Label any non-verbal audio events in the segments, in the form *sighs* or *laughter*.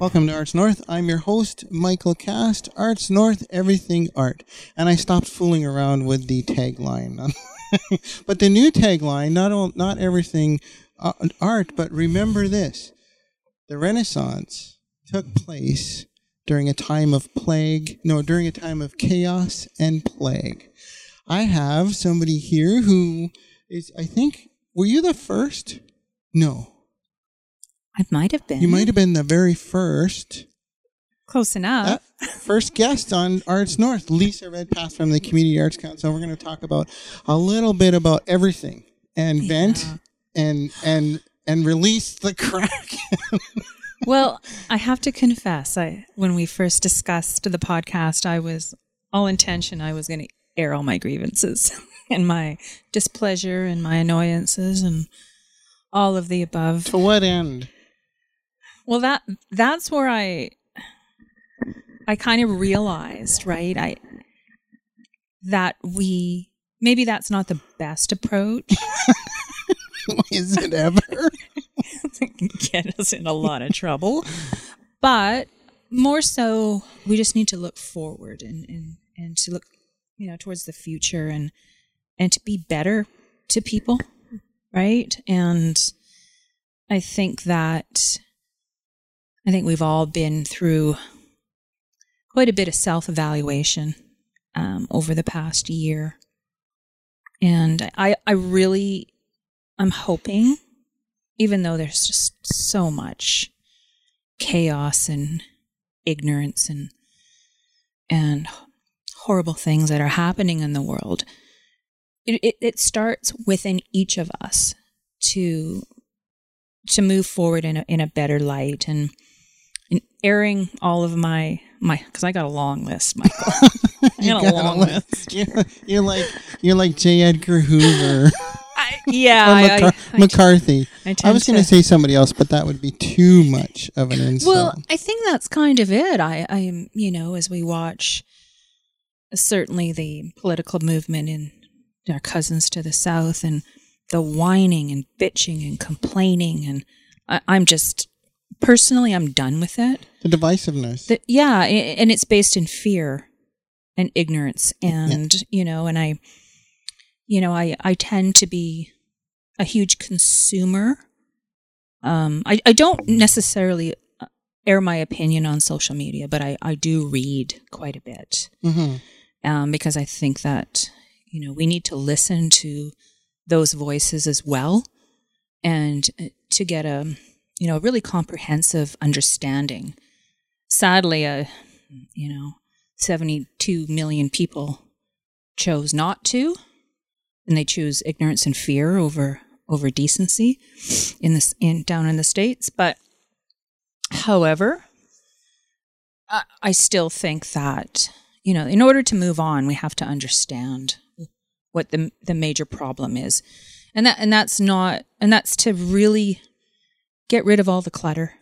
Welcome to Arts North. I'm your host, Michael Cast. Arts North, everything art. And I stopped fooling around with the tagline. *laughs* but the new tagline, not all, not everything uh, art, but remember this: the Renaissance took place during a time of plague. No, during a time of chaos and plague. I have somebody here who is, I think, were you the first? No. I might have been. You might have been the very first. Close enough. Uh, first guest on Arts North, Lisa Redpath from the Community Arts Council. We're going to talk about a little bit about everything and vent and and and release the crack. *laughs* well, I have to confess, I when we first discussed the podcast, I was all intention I was going to air all my grievances *laughs* and my displeasure and my annoyances and all of the above. to what end? Well, that that's where I I kind of realized, right? I that we maybe that's not the best approach. *laughs* Is it ever? *laughs* Get us in a lot of trouble. But more so we just need to look forward and, and, and to look, you know, towards the future and and to be better to people, right? And I think that I think we've all been through quite a bit of self evaluation um, over the past year. And I, I really, I'm hoping, even though there's just so much chaos and ignorance and, and horrible things that are happening in the world, it, it, it starts within each of us to, to move forward in a, in a better light and, and airing all of my my because I got a long list, Michael. *laughs* I got a long list. You're, you're like you're like J. Edgar Hoover *laughs* I, yeah, or I, I- McCarthy. I I, was going to to- say somebody else, but that would be too much of an insult. Well, I think that's kind of it. I, I'm, you know, as we watch, certainly the political movement in our cousins to the south, and the whining and bitching and complaining, and I, I'm just personally, I'm done with it. the divisiveness. that yeah and it's based in fear and ignorance and you know and i you know i i tend to be a huge consumer um i i don't necessarily uh, air my opinion on social media but i i do read quite a bit hmm um because i think that you know we need to listen to those voices as well and uh, to get a you know a really comprehensive understanding sadly, uh, you know, 72 million people chose not to, and they choose ignorance and fear over over decency in this in down in the states. But, however, I, I still think that you know, in order to move on, we have to understand what the the major problem is, and that and that's not and that's to really get rid of all the clutter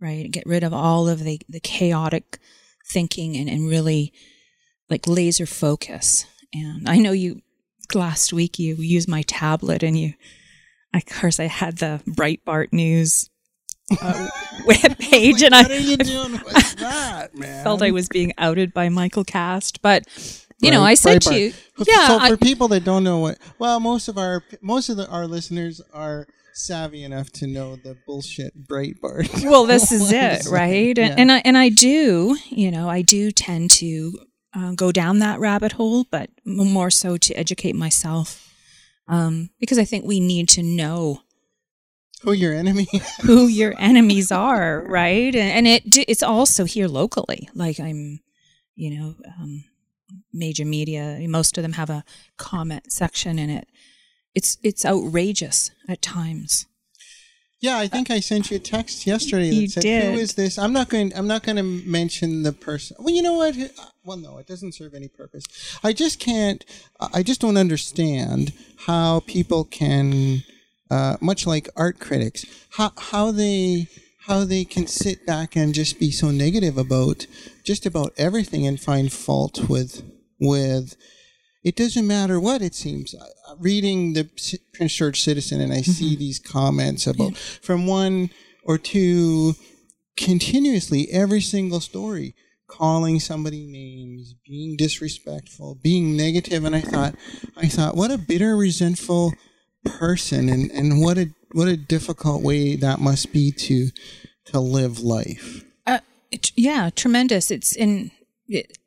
right? Get rid of all of the, the chaotic thinking and, and really like laser focus. And I know you last week you used my tablet and you, of course, I had the Breitbart News uh, *laughs* *laughs* web page and what are I you *laughs* doing with that, man? felt I was being outed by Michael Cast. But, you know, I said to you, yeah, So I- for people that don't know what, well, most of our most of the, our listeners are savvy enough to know the bullshit Breitbart. *laughs* well this is it, right and, Yeah. and i and i do you know i do tend to uh, go down that rabbit hole but more so to educate myself um, because i think we need to know Who your enemy? *laughs* who your enemies are right and, and it do- it's also here locally like i'm you know um, major media most of them have a comment section in it it's it's outrageous at times Yeah, I think I sent you a text yesterday that You said, did. "Who is this?" I'm not going. I'm not going to mention the person. Well, you know what? Well, no, it doesn't serve any purpose. I just can't. I just don't understand how people can, uh, much like art critics, how how they how they can sit back and just be so negative about just about everything and find fault with with it doesn't matter what it seems. Reading the Prince George Citizen, and I see these comments about from one or two continuously every single story calling somebody names, being disrespectful, being negative, and I thought, I thought, what a bitter, resentful person, and and what a what a difficult way that must be to to live life. Uh, it, yeah, tremendous. It's in. It,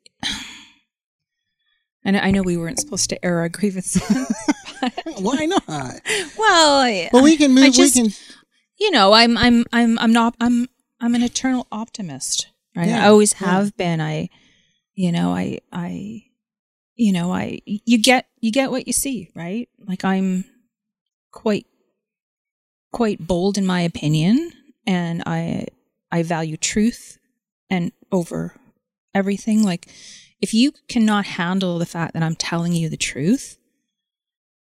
and I know we weren't supposed to air our grievances. *laughs* Why not? well, I, Well, we can move. Just, we can. you know, I'm, I'm, I'm, I'm not, I'm, I'm an eternal optimist, right? Yeah, I always yeah. have been. I, you know, I, I, you know, I, you get, you get what you see, right? Like I'm quite, quite bold in my opinion, and I, I value truth and over everything. Like, if you cannot handle the fact that I'm telling you the truth,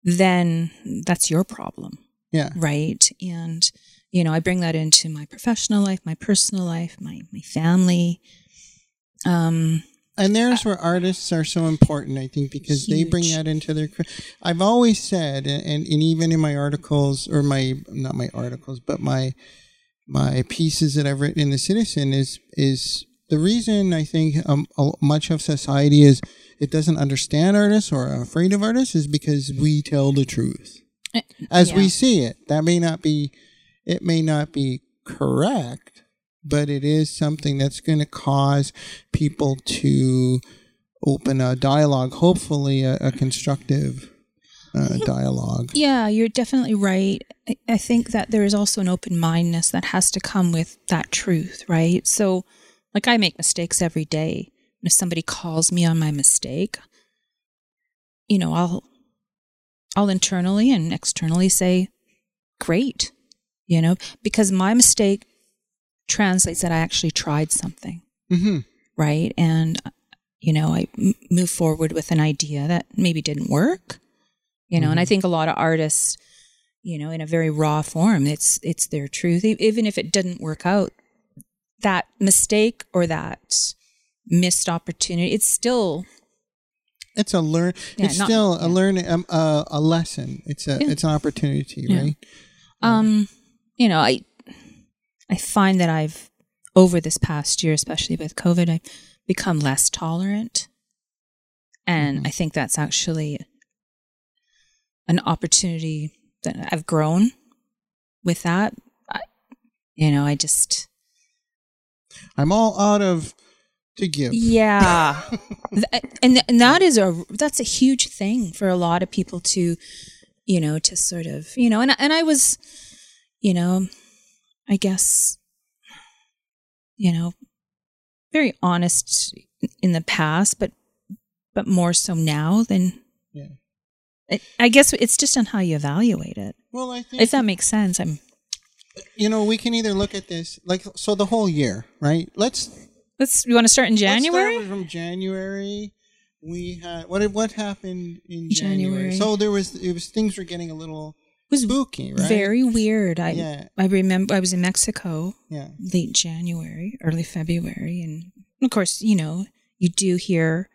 then that's your problem Yeah. right and you know i bring that into my professional life my personal life my my family um And there's where artists are so important, I think, because they bring that into their. I've always said, and, and even in my articles or my not my articles, but my my pieces that I've written in the Citizen is is the reason I think um, much of society is it doesn't understand artists or are afraid of artists is because we tell the truth Eh, as we see it. That may not be, it may not be correct, but it is something that's going to cause people to open a dialogue, hopefully a, a constructive uh, dialogue. yeah you're definitely right I, I think that there is also an open mindedness that has to come with that truth right so like i make mistakes every day. And if somebody calls me on my mistake you know i'll i'll internally and externally say great you know because my mistake translates that i actually tried something. Hmm right? And you know i m- move forward with an idea that maybe didn't work you know and i think a lot of artists you know in a very raw form it's it's their truth even if it didn't work out that mistake or that missed opportunity it's still It's a learn. Yeah, it's not- still a yeah. learn um, a, a lesson. It's a Yeah. it's an opportunity, right? um you know i i find that i've over this past year especially with covid i've become less tolerant and Mhm. i think that's actually an opportunity that i've grown with that I, you know i just I'm all out of to give. yeah *laughs* and, and that is a that's a huge thing for a lot of people to you know to sort of you know and I- and I was you know I guess you know very honest in the past but but more so now than Yeah. I- I guess it's just on how you evaluate it Well, I think if that makes sense I'm you know we can either look at this like so the whole year, right? Let's let's you want to start in Let's start January from January. We had what what happened in January? January. So there was it was things were getting a little it was spooky, right? very weird I Yeah. I remember I was in Mexico yeah. late January, early February. And of course, you know, you do hear,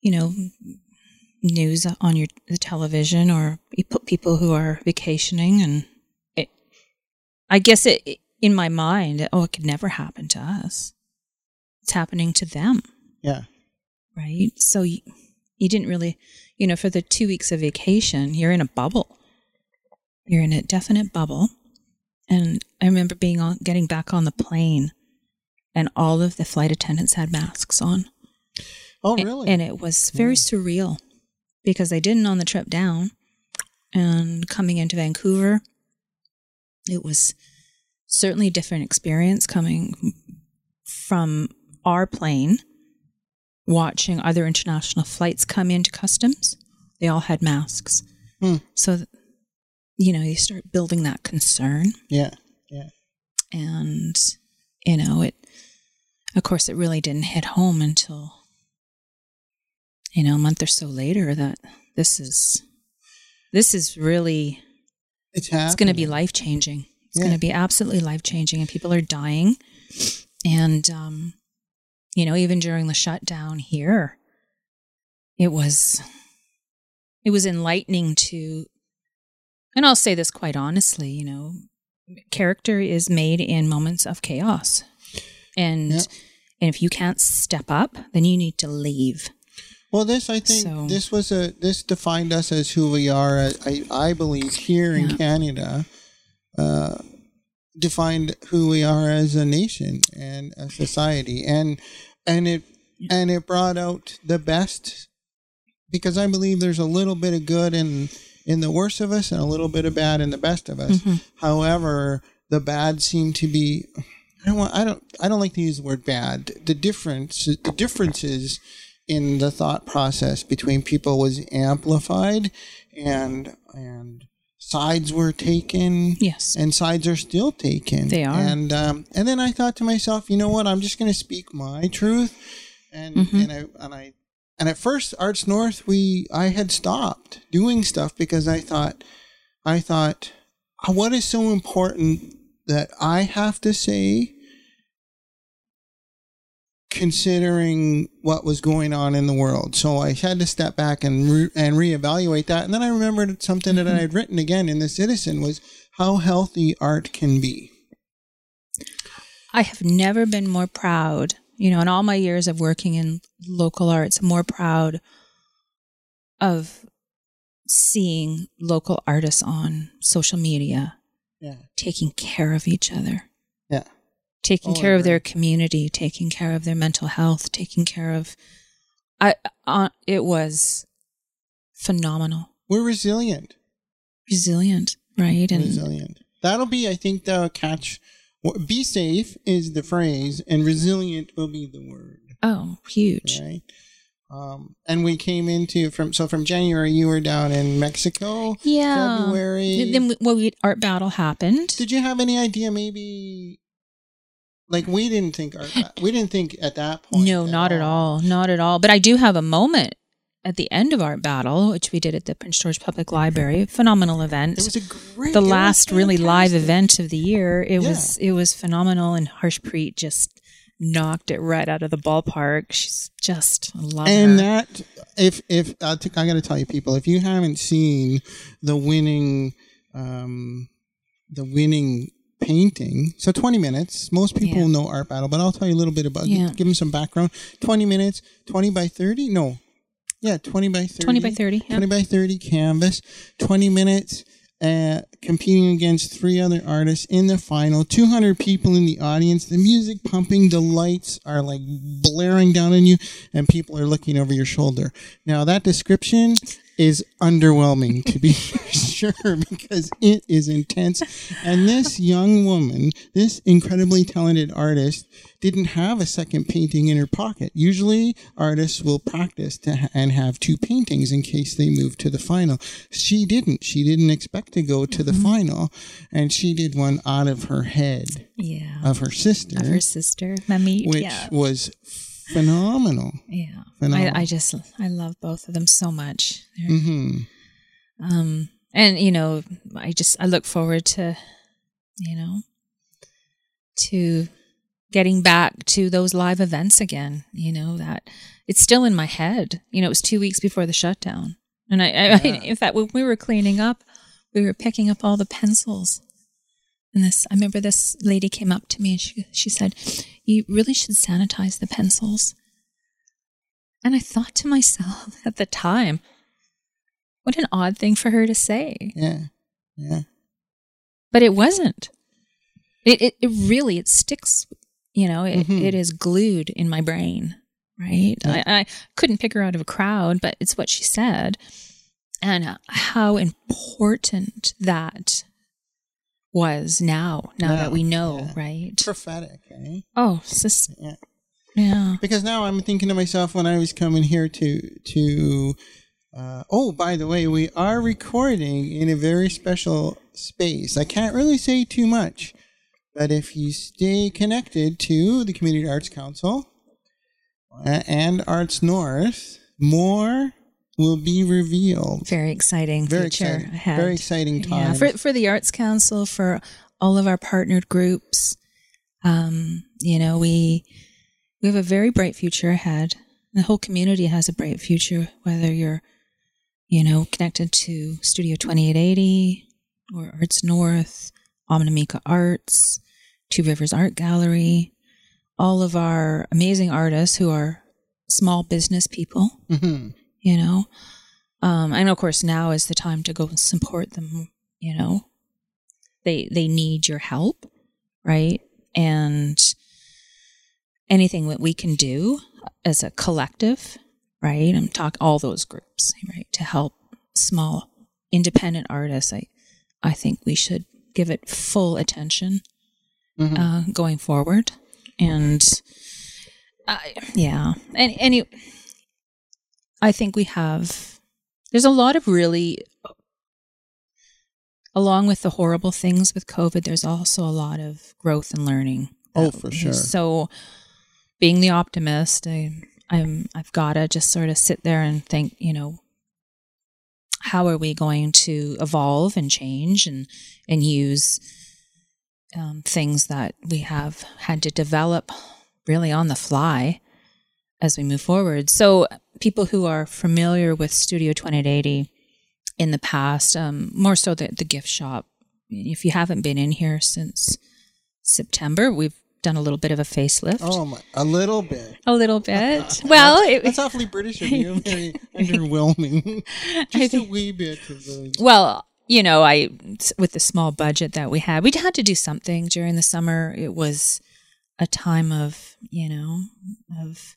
you know, news on your the television or you put people who are vacationing and I guess it, in my mind, oh, it could never happen to us. It's happening to them, Yeah. right? So you, you didn't really, you know, for the two weeks of vacation, you're in a bubble. You're in a definite bubble. And I remember being on, getting back on the plane, and all of the flight attendants had masks on. Oh, really? And it was very surreal because they didn't on the trip down. And coming into Vancouver, it was certainly a different experience coming from our plane, watching other international flights come into customs. They all had masks. Hmm. So, you know, you start building that concern yeah. Yeah. and you know it of course it really didn't hit home until you know a month or so later that this is this is really It's it's going to be life changing it's going to be absolutely life changing and people are dying and um you know even during the shutdown here it was it was enlightening to and I'll say this quite honestly, you know, character is made in moments of chaos. And Yeah. and if you can't step up, then you need to leave. Well, this I think So- this was a this defined us as who we are. I I believe here in Yeah. Canada, uh, defined who we are as a nation and a society, and and it and it brought out the best because I believe there's a little bit of good in in the worst of us and a little bit of bad in the best of us. However, the bad seem to be. I don't want. I don't. I don't like to use the word bad. The difference. The differences in the thought process between people was amplified, and and sides were taken. Yes. And sides are still taken. They are. And um, and then I thought to myself, you know what? I'm just going to speak my truth, and Mm-hmm. and I and I and at first, Arts North, we I had stopped doing stuff because I thought, I thought, "Oh, what is so important that I have to say, considering what was going on in the world. So I had to step back and re- and reevaluate that. And then I remembered something that I had mm-hmm. written again in the Citizen was how healthy art can be. I have never been more proud, you know, in all my years of working in local arts, more proud of seeing local artists on social media Yeah. taking care of each other. Taking Oh, care of their community, taking care of their mental health, taking care of. I uh, it was phenomenal, We're resilient. resilient, right? And resilient. That'll be, I think, the catch. Be safe is the phrase, and resilient will be the word, oh, huge. right? Um, and we came into from so from January. You were down in Mexico. Yeah. February. Then we, well, we, art battle happened. Did you have any idea? Maybe, like we didn't think art. *laughs* we didn't think at that point. No, not at all. Not at all. But I do have a moment at the end of our Battle, which we did at the Prince George Public Library. Phenomenal event. It was a great. the last really live event of the year. It Yeah. was it was phenomenal, and Harshpreet just knocked it right out of the ballpark. She's just I love And her. that, if if I got to tell you, people, if you haven't seen the winning, um, the winning painting, so twenty minutes. Most people Yeah. know art battle, but I'll tell you a little bit about. Yeah. Give them some background. Twenty minutes, twenty by thirty. No, yeah, twenty by thirty. 20 by 30, yeah. 20 by thirty canvas. Twenty minutes. Uh, competing against three other artists in the final, 200 people in the audience, the music pumping, the lights are like blaring down on you, and people are looking over your shoulder. Now, that description is underwhelming, to be *laughs* sure, because it is intense. And this young woman, this incredibly talented artist, didn't have a second painting in her pocket. Usually, artists will practice ha- and have two paintings in case they move to the final. She didn't. She didn't expect to go to the final, and she did one out of her head yeah, of her sister, of her sister, Mamie. which yeah, was phenomenal. yeah. phenomenal. I, I just I love both of them so much. They're- hmm um and you know i just i look forward to you know to getting back to those live events again you know that it's still in my head you know it was two weeks before the shutdown and i, I, Yeah. in fact when we were cleaning up we were picking up all the pencils and this i remember this lady came up to me and she, she said you really should sanitize the pencils and i thought to myself *laughs* at the time what an odd thing for her to say. Yeah. Yeah. But it wasn't. It it, it really it sticks, you know, it, Mhm. it is glued in my brain, right? Yeah. I, I couldn't pick her out of a crowd, but it's what she said. And how important that was now, now Yeah, that we know, yeah. right? Prophetic, eh? Oh, just, Yeah. yeah. because now I'm thinking to myself when I was coming here to to uh, oh by the way we are recording in a very special space I can't really say too much but if you stay connected to the Community Arts Council uh, and Arts North more will be revealed Very exciting very future exciting ahead. very exciting Yeah, time for for the Arts Council, for all of our partnered groups, um, you know, we we have a very bright future ahead. The whole community has a bright future, whether you're, you know, connected to Studio 2880 or Arts North Omineca Arts, Two Rivers Art Gallery, all of our amazing artists who are small business people, Mhm. You know. Um, and of course, now is the time to go and support them. You know, they they need your help, right? And anything that we can do as a collective, right? I'm talking all those groups, right, to help small independent artists. I I think we should give it full attention Mhm. uh, going forward, and I yeah, and any. I think we have. There's a lot of really, along with the horrible things with COVID. There's also a lot of growth and learning. Oh, for sure. So, being the optimist, I, I'm I've got to just sort of sit there and think. You know, how are we going to evolve and change and and use um, things that we have had to develop really on the fly as we move forward. So, people who are familiar with Studio 2880 in the past, um, more so the, the gift shop, if you haven't been in here since September, we've done a little bit of a facelift. Oh my, a little bit. A little bit. *laughs* Well, that's, it, that's awfully British of you. Very *laughs* underwhelming. *laughs* Just a wee bit the. Well, you know, I with the small budget that we had, we had to do something during the summer. It was a time of, you know, of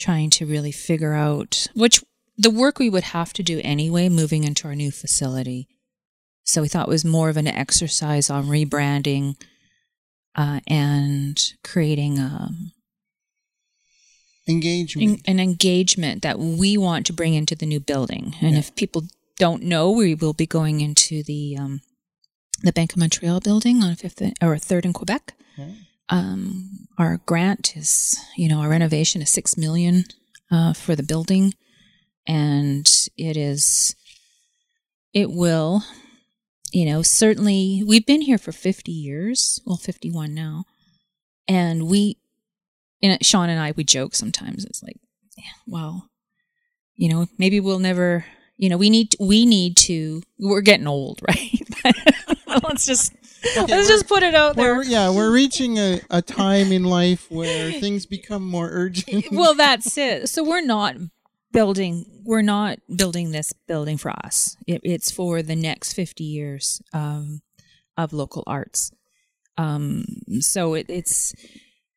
trying to really figure out which the work we would have to do anyway moving into our new facility. So we thought it was more of an exercise on rebranding uh, and creating um, Engagement. an engagement that we want to bring into the new building. And if people don't know, we will be going into the um, the Bank of Montreal building on Fifth or Third in Quebec. Okay. Um, our grant is, you know, our renovation is six million uh, for the building, and it is, it will, you know, certainly we've been here for fifty years, well, fifty one now, and we and Sean and I we joke sometimes. It's like, well, you know, maybe we'll never. You know, we need we need to. We're getting old, *laughs* right? *laughs* let's just let's just put it out there. We're, yeah, we're reaching a, a time in life where *laughs* things become more urgent. *laughs* well, that's it. So we're not building. We're not building this building for us. It, it's for the next fifty years um, of local arts. Um, so it, it's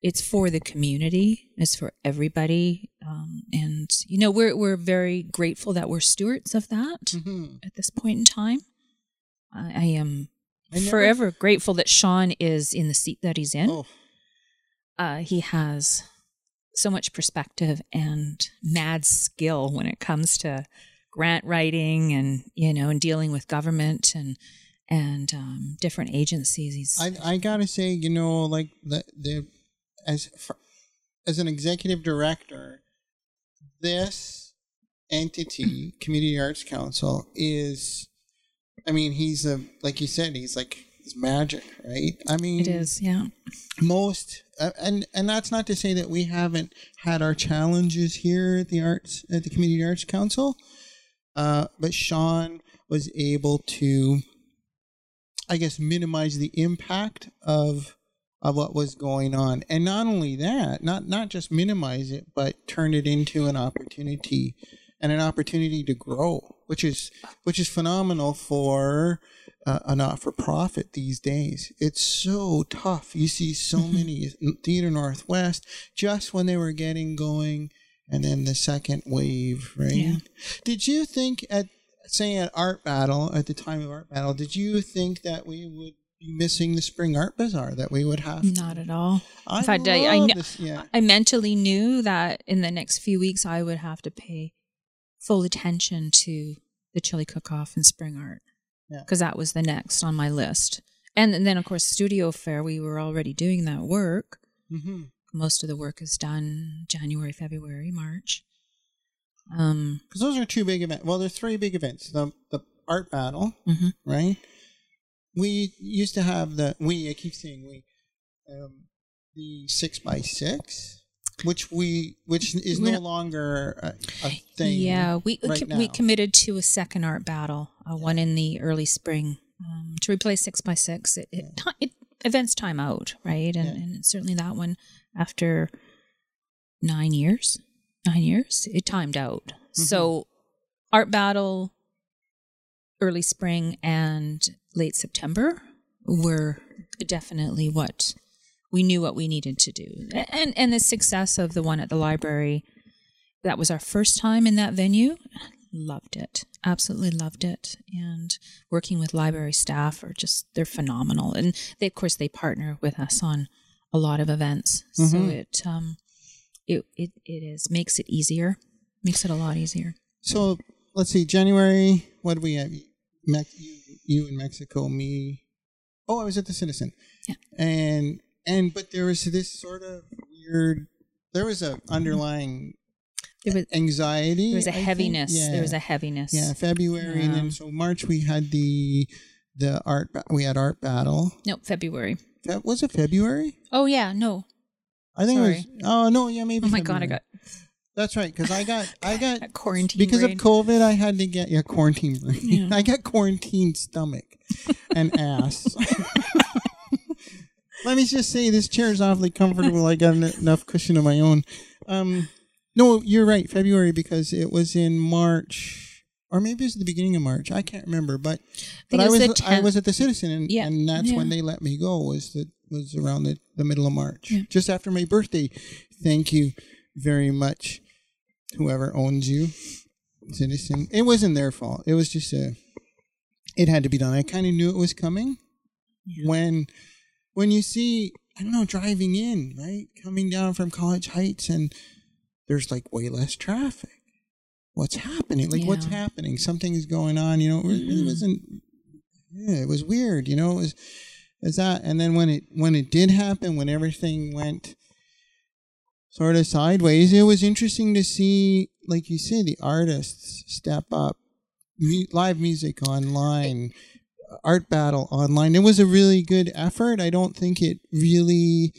it's for the community. It's for everybody. Um, and you know, we're we're very grateful that we're stewards of that Mhm. at this point in time. I, I am never- forever grateful that Sean is in the seat that he's in Oh, uh, he has so much perspective and mad skill when it comes to grant writing and you know and dealing with government and and um, different agencies. He's I I gotta say, you know, like the the as fr- as an executive director, this entity, Community Arts Council, is. I mean, he's a like you said, he's like it's magic, right? I mean, it is yeah most uh, and and that's not to say that we haven't had our challenges here at the arts at the community arts council uh, but sean was able to i guess minimize the impact of of what was going on and not only that not not just minimize it but turn it into an opportunity and an opportunity to grow which is which is phenomenal for uh, a not for profit these days. It's so tough. You see so *laughs* many Theater Northwest just when they were getting going, and then the second wave, right? Yeah. Did you think at say at Art Battle at the time of Art Battle, did you think that we would be missing the Spring Art Bazaar? That we would have? not at all. I In fact, I- I kn- this- yeah. I mentally knew that in the next few weeks I would have to pay full attention to the chili cook-off and spring art Yeah. because that was the next on my list. And, and then, of course, studio fair. We were already doing that work. hmm most of the work is done January, February, March. Um, Because those are two big events. Well, there's three big events. The the Art Battle, mhm. right? We used to have the we. I keep saying we. Um, the six by six, which we which is We're no longer a, a thing. Yeah, we right we now. committed to a second art battle, uh, one in the early spring. Um, to replace six by six. It, it, it events time out, right? And, Yeah. and certainly that one after nine years, nine years, it timed out. So art battle, early spring and late September were definitely what we knew what we needed to do. And and the success of the one at the library, that was our first time in that venue. Loved it. Absolutely loved it. And working with library staff are just they're phenomenal. And they of course they partner with us on a lot of events. So Mhm. it um it, it it is makes it easier. Makes it a lot easier. So let's see, January. What do we have? Mex- you, you in Mexico, me. Oh, I was at the Citizen. Yeah. And and but there was this sort of weird. There was a underlying There was anxiety. there was a I heaviness. Yeah. There was a heaviness. yeah February, and then so March we had the the art. We had art battle. No, February. That was it. February. Oh yeah, no. I think it was. Oh no, yeah, maybe. Oh my god, I got That's right, because I got *laughs* I got quarantine because brain. of COVID. I had to get yeah quarantine. brain. Yeah. *laughs* I got quarantine stomach and ass. *laughs* Let me just say this chair is awfully comfortable. I got en- enough cushion of my own. Um, no, you're right. February because it was in March, or maybe it was the beginning of March. I can't remember, but but think I was I was at the Citizen, and, Yeah, and that's when they let me go. Was that was around the, the middle of March, Yeah. just after my birthday. Thank you very much, whoever owns you, Citizen. It wasn't their fault. It was just a. It had to be done. I kind of knew it was coming Yeah. when when you see I don't know driving in right coming down from College Heights and there's like way less traffic. What's happening? Like what's Yeah. happening? Something's going on. You know, it really Mhm. wasn't. Yeah, it was weird. You know, it was is that and then when it when it did happen when everything went sort of sideways it was interesting to see like you said the artists step up live music online art battle online it was a really good effort i don't think it really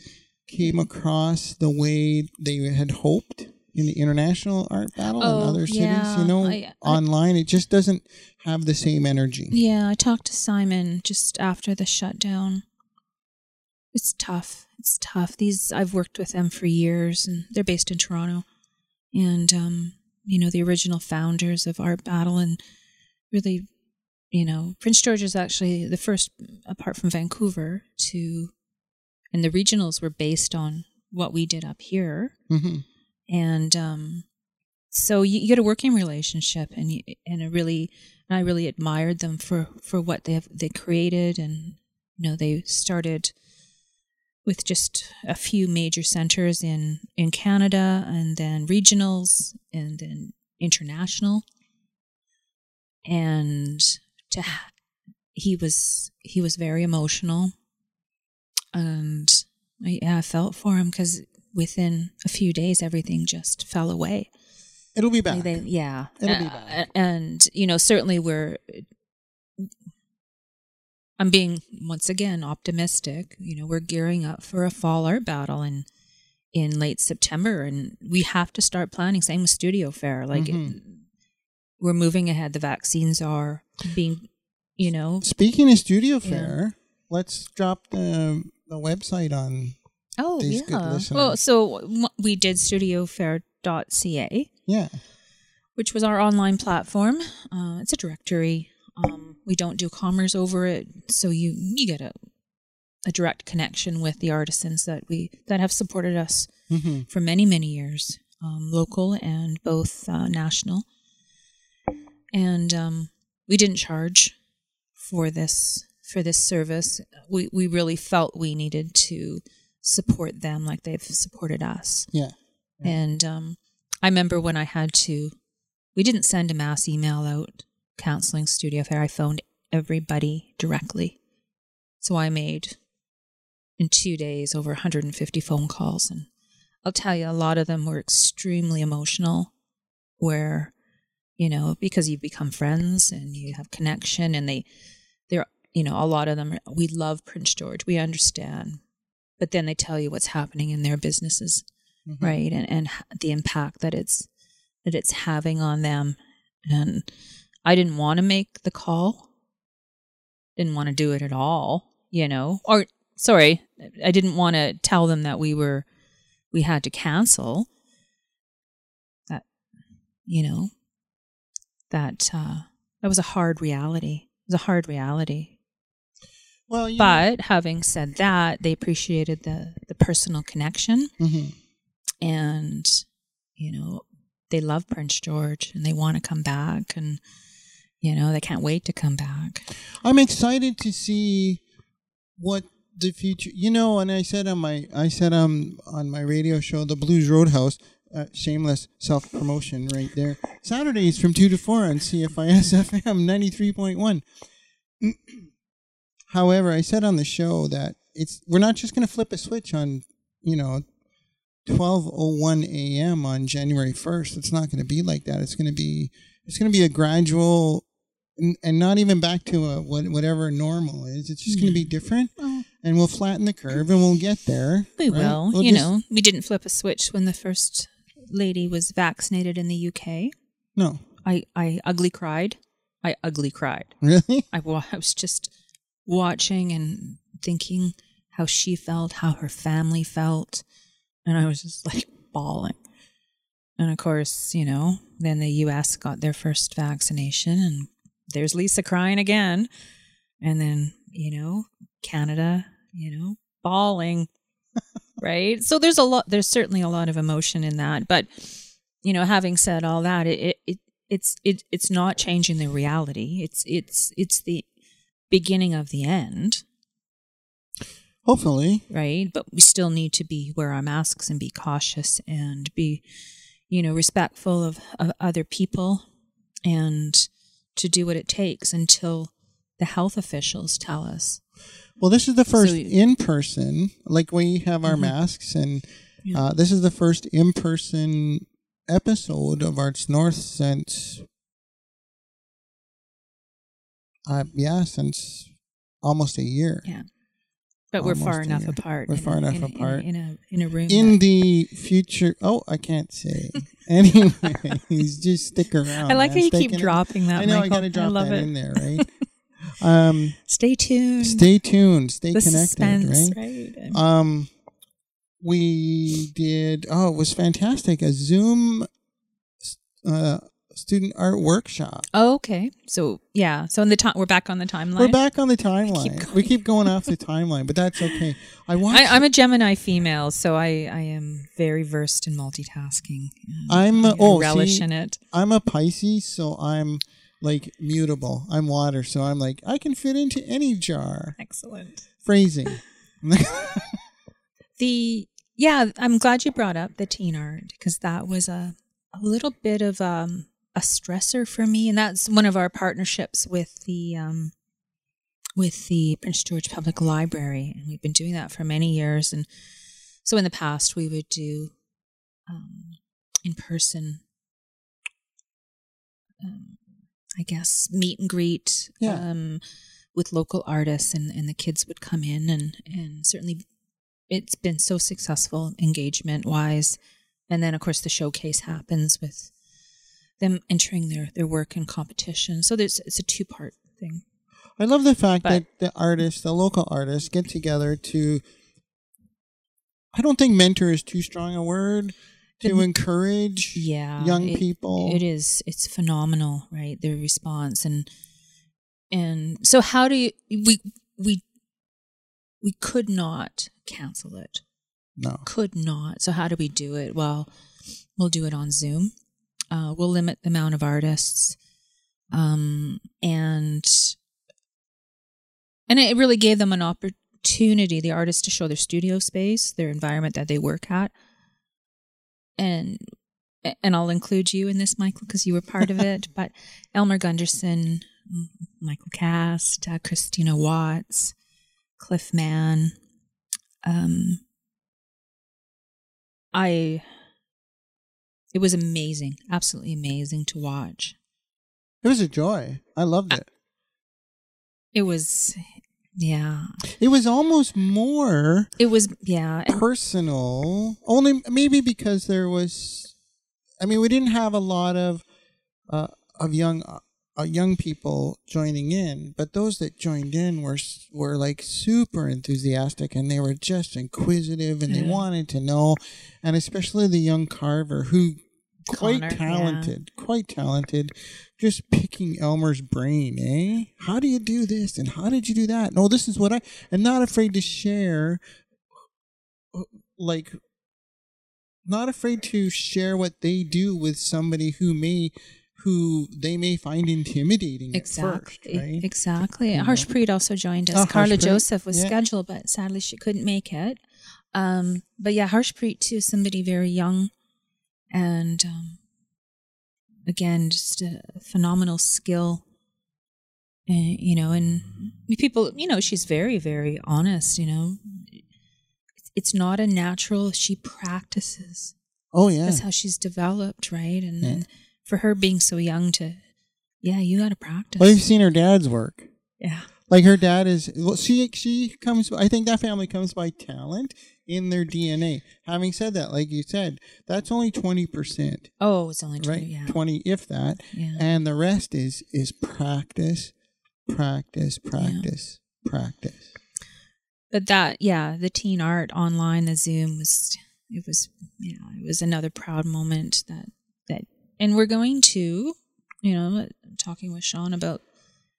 came across the way they had hoped in the international art battle in Oh, other cities yeah, you know I- I- online it just doesn't have the same energy Yeah, I talked to Simon just after the shutdown. It's tough. It's tough. These I've worked with them for years, and they're based in Toronto, and um, you know the original founders of Art Battle, and really, you know, Prince George is actually the first, apart from Vancouver, to, and the regionals were based on what we did up here, hmm and um, so you, you get a working relationship, and you, and I really, and I really admired them for for what they have they created, and you know they started with just a few major centers in in Canada, and then regionals, and then international, and to ha- he was he was very emotional, and I, yeah, I felt for him because within a few days everything just fell away. it'll be back They- yeah, It'll be Uh, back. and you know certainly we're. I'm being once again optimistic. You know, we're gearing up for a fall art battle in in late September, and we have to start planning. Same with Studio Fair. Like Mhm. it, we're moving ahead. The vaccines are being, you know, Speaking of Studio Fair, let's drop the the website on. oh yeah. Well, so we did studiofair.ca. Yeah, which was our online platform. Uh, it's a directory. Um, we don't do commerce over it, so you you get a a direct connection with the artisans that we that have supported us hmm for many many years, um, local and both uh, national. And um, we didn't charge for this for this service. We we really felt we needed to support them like they've supported us. yeah. Yeah. And um, I remember when I had to, we didn't send a mass email out counseling studio fair. I phoned everybody directly. So I made in two days over 150 phone calls. And I'll tell you, a lot of them were extremely emotional, where, you know, because you've become friends and you have connection and they, they're, you know, a lot of them, are, we love Prince George. We understand. But then they tell you what's happening in their businesses Mhm. right and and the impact that it's that it's having on them and i didn't want to make the call didn't want to do it at all, you know. Or sorry, I didn't want to tell them that we were we had to cancel. That you know that uh, that was a hard reality. It was a hard reality. Well, But having said that, they appreciated the the personal connection Mhm. and you know they love Prince George and they want to come back and you know they can't wait to come back. I'm excited to see what the future. You know, and I said on my I said um on my radio show, the Blues Roadhouse. Uh, shameless self promotion right there. Saturdays from two to four on CFIS *laughs* FM ninety three point one. *clears throat* However, I said on the show that it's we're not just going to flip a switch on you know twelve oh one a.m. on January first. It's not going to be like that. It's going to be it's going to be a gradual and, not even back to a what, whatever normal is. It's just going to be different, and we'll flatten the curve, and we'll get there. We right? will. We'll you just- know, we didn't flip a switch when the first lady was vaccinated in the UK. No, I I ugly cried. I ugly cried. really. I, I was just watching and thinking how she felt, how her family felt, and I was just like bawling. And of course, you know, then the U.S. got their first vaccination, and there's Lisa crying again, and then you know, Canada, you know, bawling, *laughs* right? So there's a lot. There's certainly a lot of emotion in that, but you know, having said all that, it, it, it it's it it's not changing the reality. It's it's it's the beginning of the end, Hopefully, right? But we still need to be wear our masks and be cautious and be, you know, respectful of, of other people and to do what it takes until the health officials tell us. Well, this is the first So in person. Like we have our Mhm. masks, and Yeah. uh, this is the first in person episode of Arts North since, uh, yeah, since almost a year. Yeah. But we're far enough year. apart. We're far a- enough in a- in a- apart. in a in a room. in the future. Oh, I can't say. *laughs* anyway, just stick around. I like man. how you keep dropping that. I know. I got to drop love that it. in there, right? *laughs* um, Stay tuned. stay tuned. Stay the connected, suspense, right? right? Um, we did. Oh, it was fantastic. A Zoom uh, student art workshop. Oh, okay. So yeah. So in the time we're back on the timeline. We're back on the *laughs* timeline. going. we keep going off the *laughs* timeline, but that's okay. I watched. I, I'm a Gemini female, so I, I am very versed in multitasking. I'm, I uh, oh, relish see? in it. I'm a Pisces, so I'm like mutable. I'm water, so I'm like I can fit into any jar. Excellent. Phrasing. *laughs* *laughs* The yeah, I'm glad you brought up the teen art because that was a a little bit of um, a stressor for me, and that's one of our partnerships with the um, with the Prince George Public Library, and we've been doing that for many years. And so in the past, we would do um, in person, um, I guess, meet and greet Yeah. um, with local artists, and, and the kids would come in, and and certainly it's been so successful engagement wise. And then, of course, the showcase happens with them entering their, their work in competition. So there's it's a two part thing. I love the fact But- that the artists, the local artists, get together to. I don't think mentor is too strong a word to encourage Yeah, young it- people. It is. It's phenomenal, right? Their response and and so how do you we we we could not cancel it. No. could not. So how do we do it? Well, we'll do it on Zoom. Uh, we'll limit the amount of artists, um, and and it really gave them an opportunity, the artists, to show their studio space, their environment that they work at, and and I'll include you in this, Michael, because you were part of it. *laughs* But Elmer Gunderson, Michael Cast, uh, Christina Watts, Cliff Mann. Um, I it was amazing, absolutely amazing to watch. It was a joy. I loved it. It was yeah. It was almost more It was yeah. personal. Only maybe because there was. I mean, we didn't have a lot of uh, of young uh, young people joining in, but those that joined in were were like super enthusiastic and they were just inquisitive and they wanted to know, and especially the young carver who quite Connor, yeah. talented, quite talented, just picking Elmer's brain, eh? How do you do this and how did you do that? No, this is what I and not afraid to share, like not afraid to share what they do with somebody who may who they may find intimidating at first, Exactly. right? Exactly. Know. Harshpreet also joined us. Oh, Carla Harshpreet, Joseph was yeah. scheduled, but sadly she couldn't make it. Um, but yeah, Harshpreet too, somebody very young, and um, again, just a phenomenal skill. And, you know, and people, you know, she's very, very honest. You know, it's not a natural. She practices. Oh yeah. That's how she's developed, right? And, Yeah. and for her being so young to, yeah, you got to practice. Well, you've seen her dad's work. yeah. Like her dad is, well, she she comes. I think that family comes by talent in their DNA. Having said that, like you said, that's only twenty percent, Oh, it's only 20, right? yeah. Twenty, if that, Yeah. and the rest is is practice, practice, practice, practice. But that, yeah, the teen art online, the Zoom was, it was, yeah, it was another proud moment that, that, and we're going to, you know, talking with Sean about,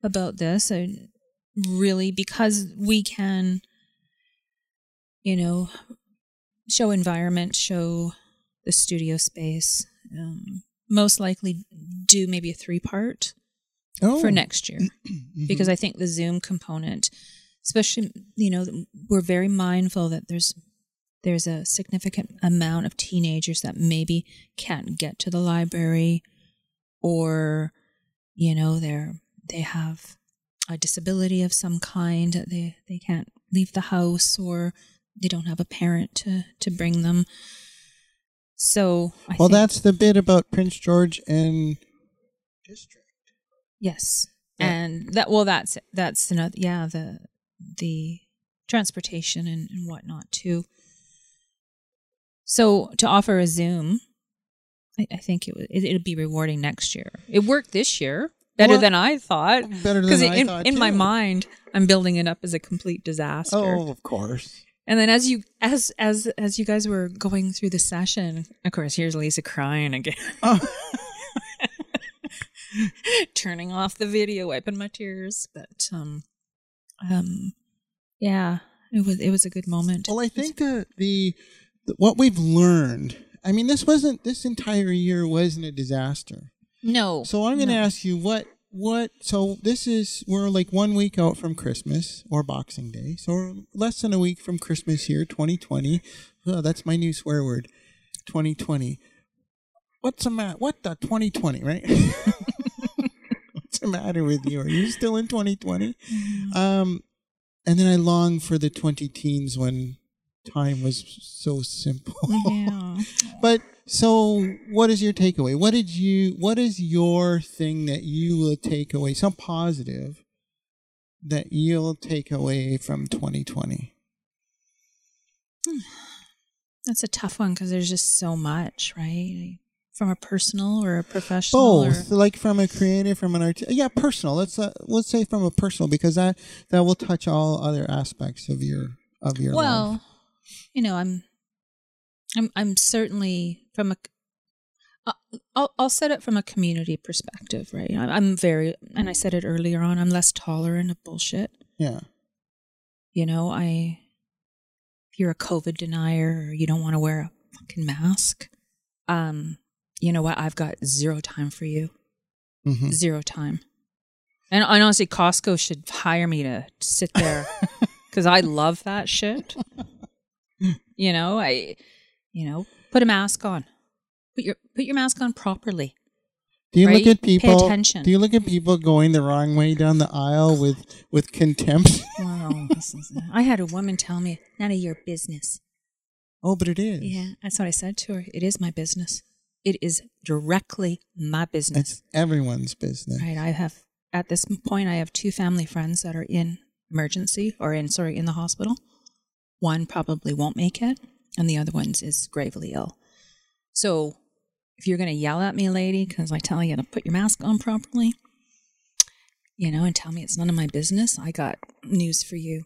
about this, and really because we can, you know, show environment, show the studio space, um, most likely do maybe a three part Oh, for next year *clears throat* mhm. because I think the Zoom component, especially you know, we're very mindful that there's there's a significant amount of teenagers that maybe can't get to the library, or you know they're they have a disability of some kind that they they can't leave the house or they don't have a parent to to bring them. So I well, that's the bit about Prince George and district. Yes. Yeah. And that well that's that's another yeah, the the transportation and, and whatnot too. So to offer a Zoom, I, I think it would it, it'd be rewarding next year. It worked this year better Well, than I thought. Better Because than I in, thought in my mind, I'm building it up as a complete disaster. Oh, of course. And then as you as as as you guys were going through the session, of course, here's Lisa crying again. Oh. *laughs* turning off the video, wiping my tears. But um, um, yeah, it was it was a good moment. Well, I think the, the the what we've learned. I mean, this wasn't this entire year wasn't a disaster. no, So I'm going to No. ask you what what. So this is we're like one week out from Christmas or Boxing Day. So we're less than a week from Christmas here, 2020. Oh, that's my new swear word, 2020. What's the matter? What the 2020? Right? *laughs* What's the matter with you? Are you still in 2020? Um, and then I long for the 20 teens when time was so simple. *laughs* yeah. But so, what is your takeaway? What did you? What is your thing that you will take away? Some positive that you'll take away from 2020. *sighs* That's a tough one because there's just so much, right? From a personal or a professional. Both, Or, like from a creative, from an art. Yeah, personal. Let's uh, let's say from a personal because that that will touch all other aspects of your of your well, life. You know, I'm, I'm, I'm certainly from a. I'll- I'll, I'll set it from a community perspective, right? I'm very, and I said it earlier on. I'm less tolerant of bullshit. Yeah. You know, I if you're a COVID denier or you don't want to wear a fucking mask, um, you know what? I've got zero time for you. hmm Zero time. And, and honestly, Costco should hire me to sit there *laughs* *laughs* because I love that shit. You know, I, you know, put a mask on. Put your put your mask on properly. Do you look right? at Pay people? attention. Do you look at people going the wrong way down the aisle with with contempt? *laughs* Wow, this is, I had a woman tell me, "None of your business." oh, but it is. Yeah, that's what I said to her. It is my business. It is directly my business. It's everyone's business. Right. I have at this point I have two family friends that are in emergency or in sorry in the hospital. One probably won't make it, and the other one's is gravely ill. So if you're going to yell at me, lady, because I tell you to put your mask on properly, you know, and tell me it's none of my business, I got news for you.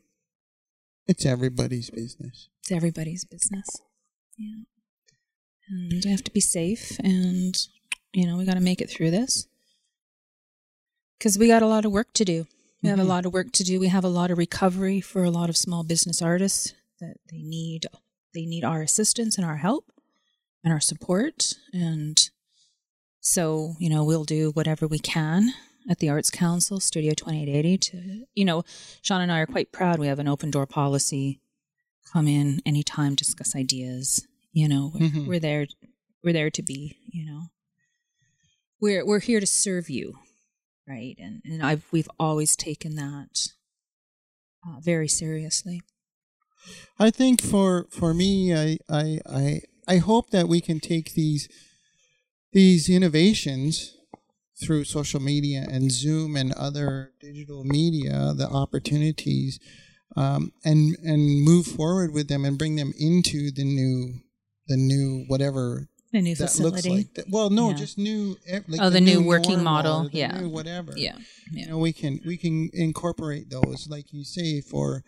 It's everybody's business. It's everybody's business. Yeah. And we have to be safe and, you know, we got to make it through this. Because we got a lot of work to do. We have a Mhm. lot of work to do. We have a lot of recovery for a lot of small business artists that they need they need our assistance and our help and our support and so, you know, we'll do whatever we can at the Arts Council, Studio 2880 to, you know, Sean and I are quite proud we have an open door policy. Come in anytime, discuss ideas, you know, we're, Mhm. we're there we're there to be, you know. We're we're here to serve you, right? And and I've we've always taken that uh, very seriously. I think for for me, I I I I hope that we can take these these innovations through social media and Zoom and other digital media, the opportunities, um, and and move forward with them and bring them into the new the new whatever The new that facility. looks like. That- Well, no, Yeah. just new. eh, Like Oh, the new normal working model, the yeah. new whatever. Yeah. you know we can we can incorporate those like you say for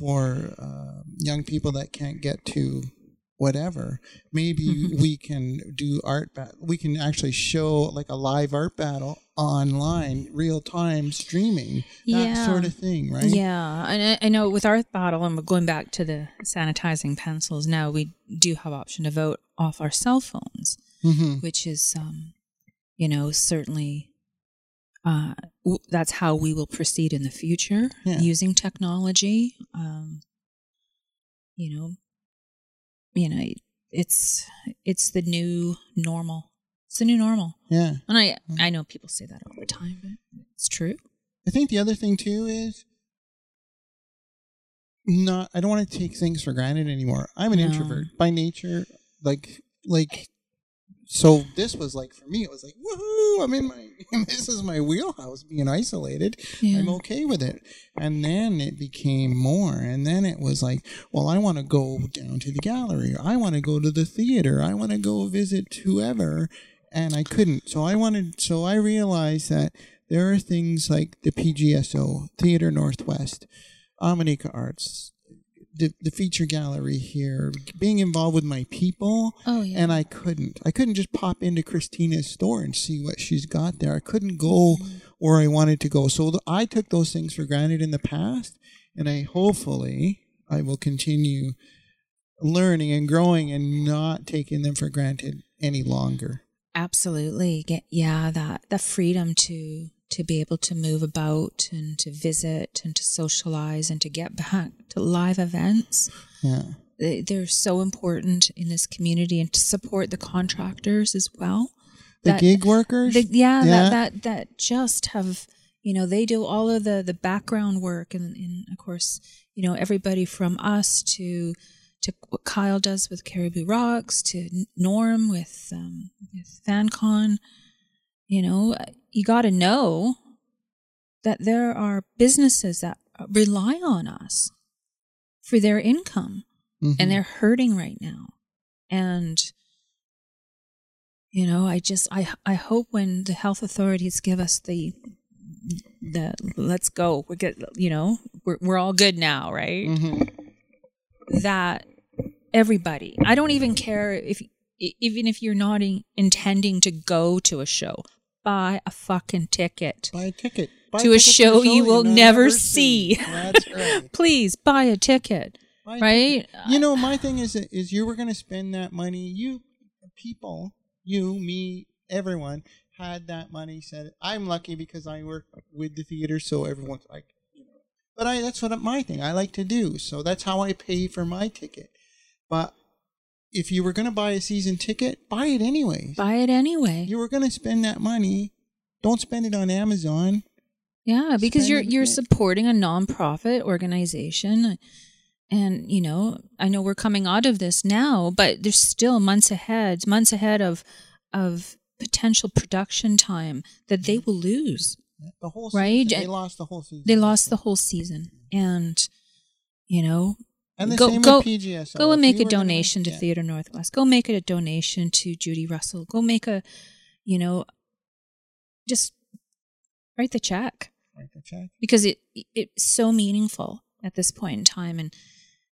for uh, young people that can't get to whatever maybe Mm-hmm. *laughs* we can do art we can actually show like a live art battle online real time streaming that Yeah. sort of thing right Yeah, and I, I know with Art Battle, and we're going back to the sanitizing pencils now, we do have option to vote off our cell phones, hmm which is, um, you know, certainly uh, w- that's how we will proceed in the future Yeah. using technology. Um, you know, you know, it's it's the new normal. It's the new normal, yeah and I I know people say that all the time, but it's true. I think the other thing too is not I don't want to take things for granted anymore. I'm an No. introvert by nature. Like like so this was like for me it was like woohoo, I'm in my *laughs* this is my wheelhouse being isolated. Yeah. I'm okay with it. And then it became more and then it was like, well I want to go down to the gallery. I want to go to the theater. I want to go visit whoever and I couldn't. So I wanted so I realized that there are things like the PGSO, Theater Northwest, Omineca Arts, the, the feature gallery here, being involved with my people. Oh yeah. And I couldn't. I couldn't just pop into Christina's store and see what she's got there. I couldn't go mm-hmm. where I wanted to go. So th- I took those things for granted in the past, and I hopefully I will continue learning and growing and not taking them for granted any longer. Absolutely. Get, yeah, that that freedom to to be able to move about and to visit and to socialize and to get back to live events. Yeah. They- They're so important in this community and to support the contractors as well. The That- gig workers. The, yeah, Yeah. That, that that just have you know they do all of the the background work and, and of course you know everybody from us to to what Kyle does with Caribou Rocks to Norm with um, with FanCon. You know, you got to know that there are businesses that rely on us for their income Mhm. and they're hurting right now and you know i just i i hope when the health authorities give us the the let's go we get you know we're, we're all good now right Mhm. that everybody i don't even care if even if you're not in, intending to go to a show buy a fucking ticket Buy a ticket. Buy to a ticket show you you'll will never see. That's *laughs* right. please buy a ticket Buy right You know, my thing is is you were going to spend that money. You people, you, me, everyone had that money. Said I'm lucky because I work with the theater, so everyone's like, you know. But I that's what my thing. I like to do. So that's how I pay for my ticket. But if you were going to buy a season ticket, buy it anyway. buy it anyway You were going to spend that money. Don't spend it on Amazon. Yeah, because Spend you're you're supporting a nonprofit organization and you know, I know we're coming out of this now, but there's still months ahead, months ahead of of potential production time that they will lose. The whole Right. They lost the whole season. They lost the whole season and you know, And the go- same go- with PGSO. go and make a were gonna- donation to yeah. Theater Northwest. Go make it a donation to Judy Russell. Go make a, you know, just write the check. Write the check. because it it's so meaningful at this point in time and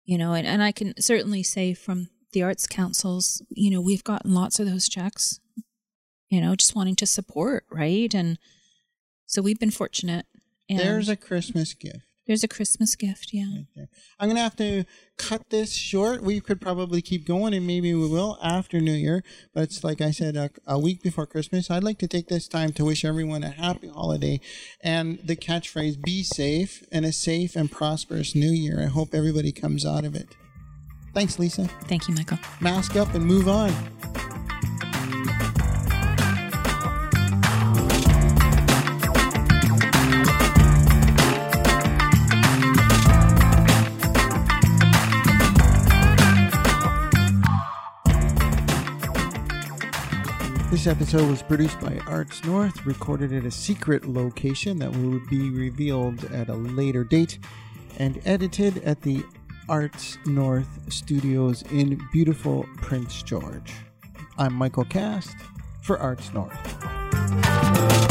you know and, and i can certainly say from the arts councils you know we've gotten lots of those checks you know just wanting to support right and so we've been fortunate and There's a Christmas gift. There's a christmas gift yeah right. I'm gonna have to cut this short. We could probably keep going, and maybe we will after New Year. But it's like I said, a, a week before Christmas. I'd like to take this time to wish everyone a happy holiday, and the catchphrase "Be safe" and a safe and prosperous New Year. I hope everybody comes out of it. Thanks, Lisa. thank you michael Mask up and move on. This episode was produced by Arts North, recorded at a secret location that will be revealed at a later date, and edited at the Arts North studios in beautiful Prince George. I'm Michael Cast for Arts North.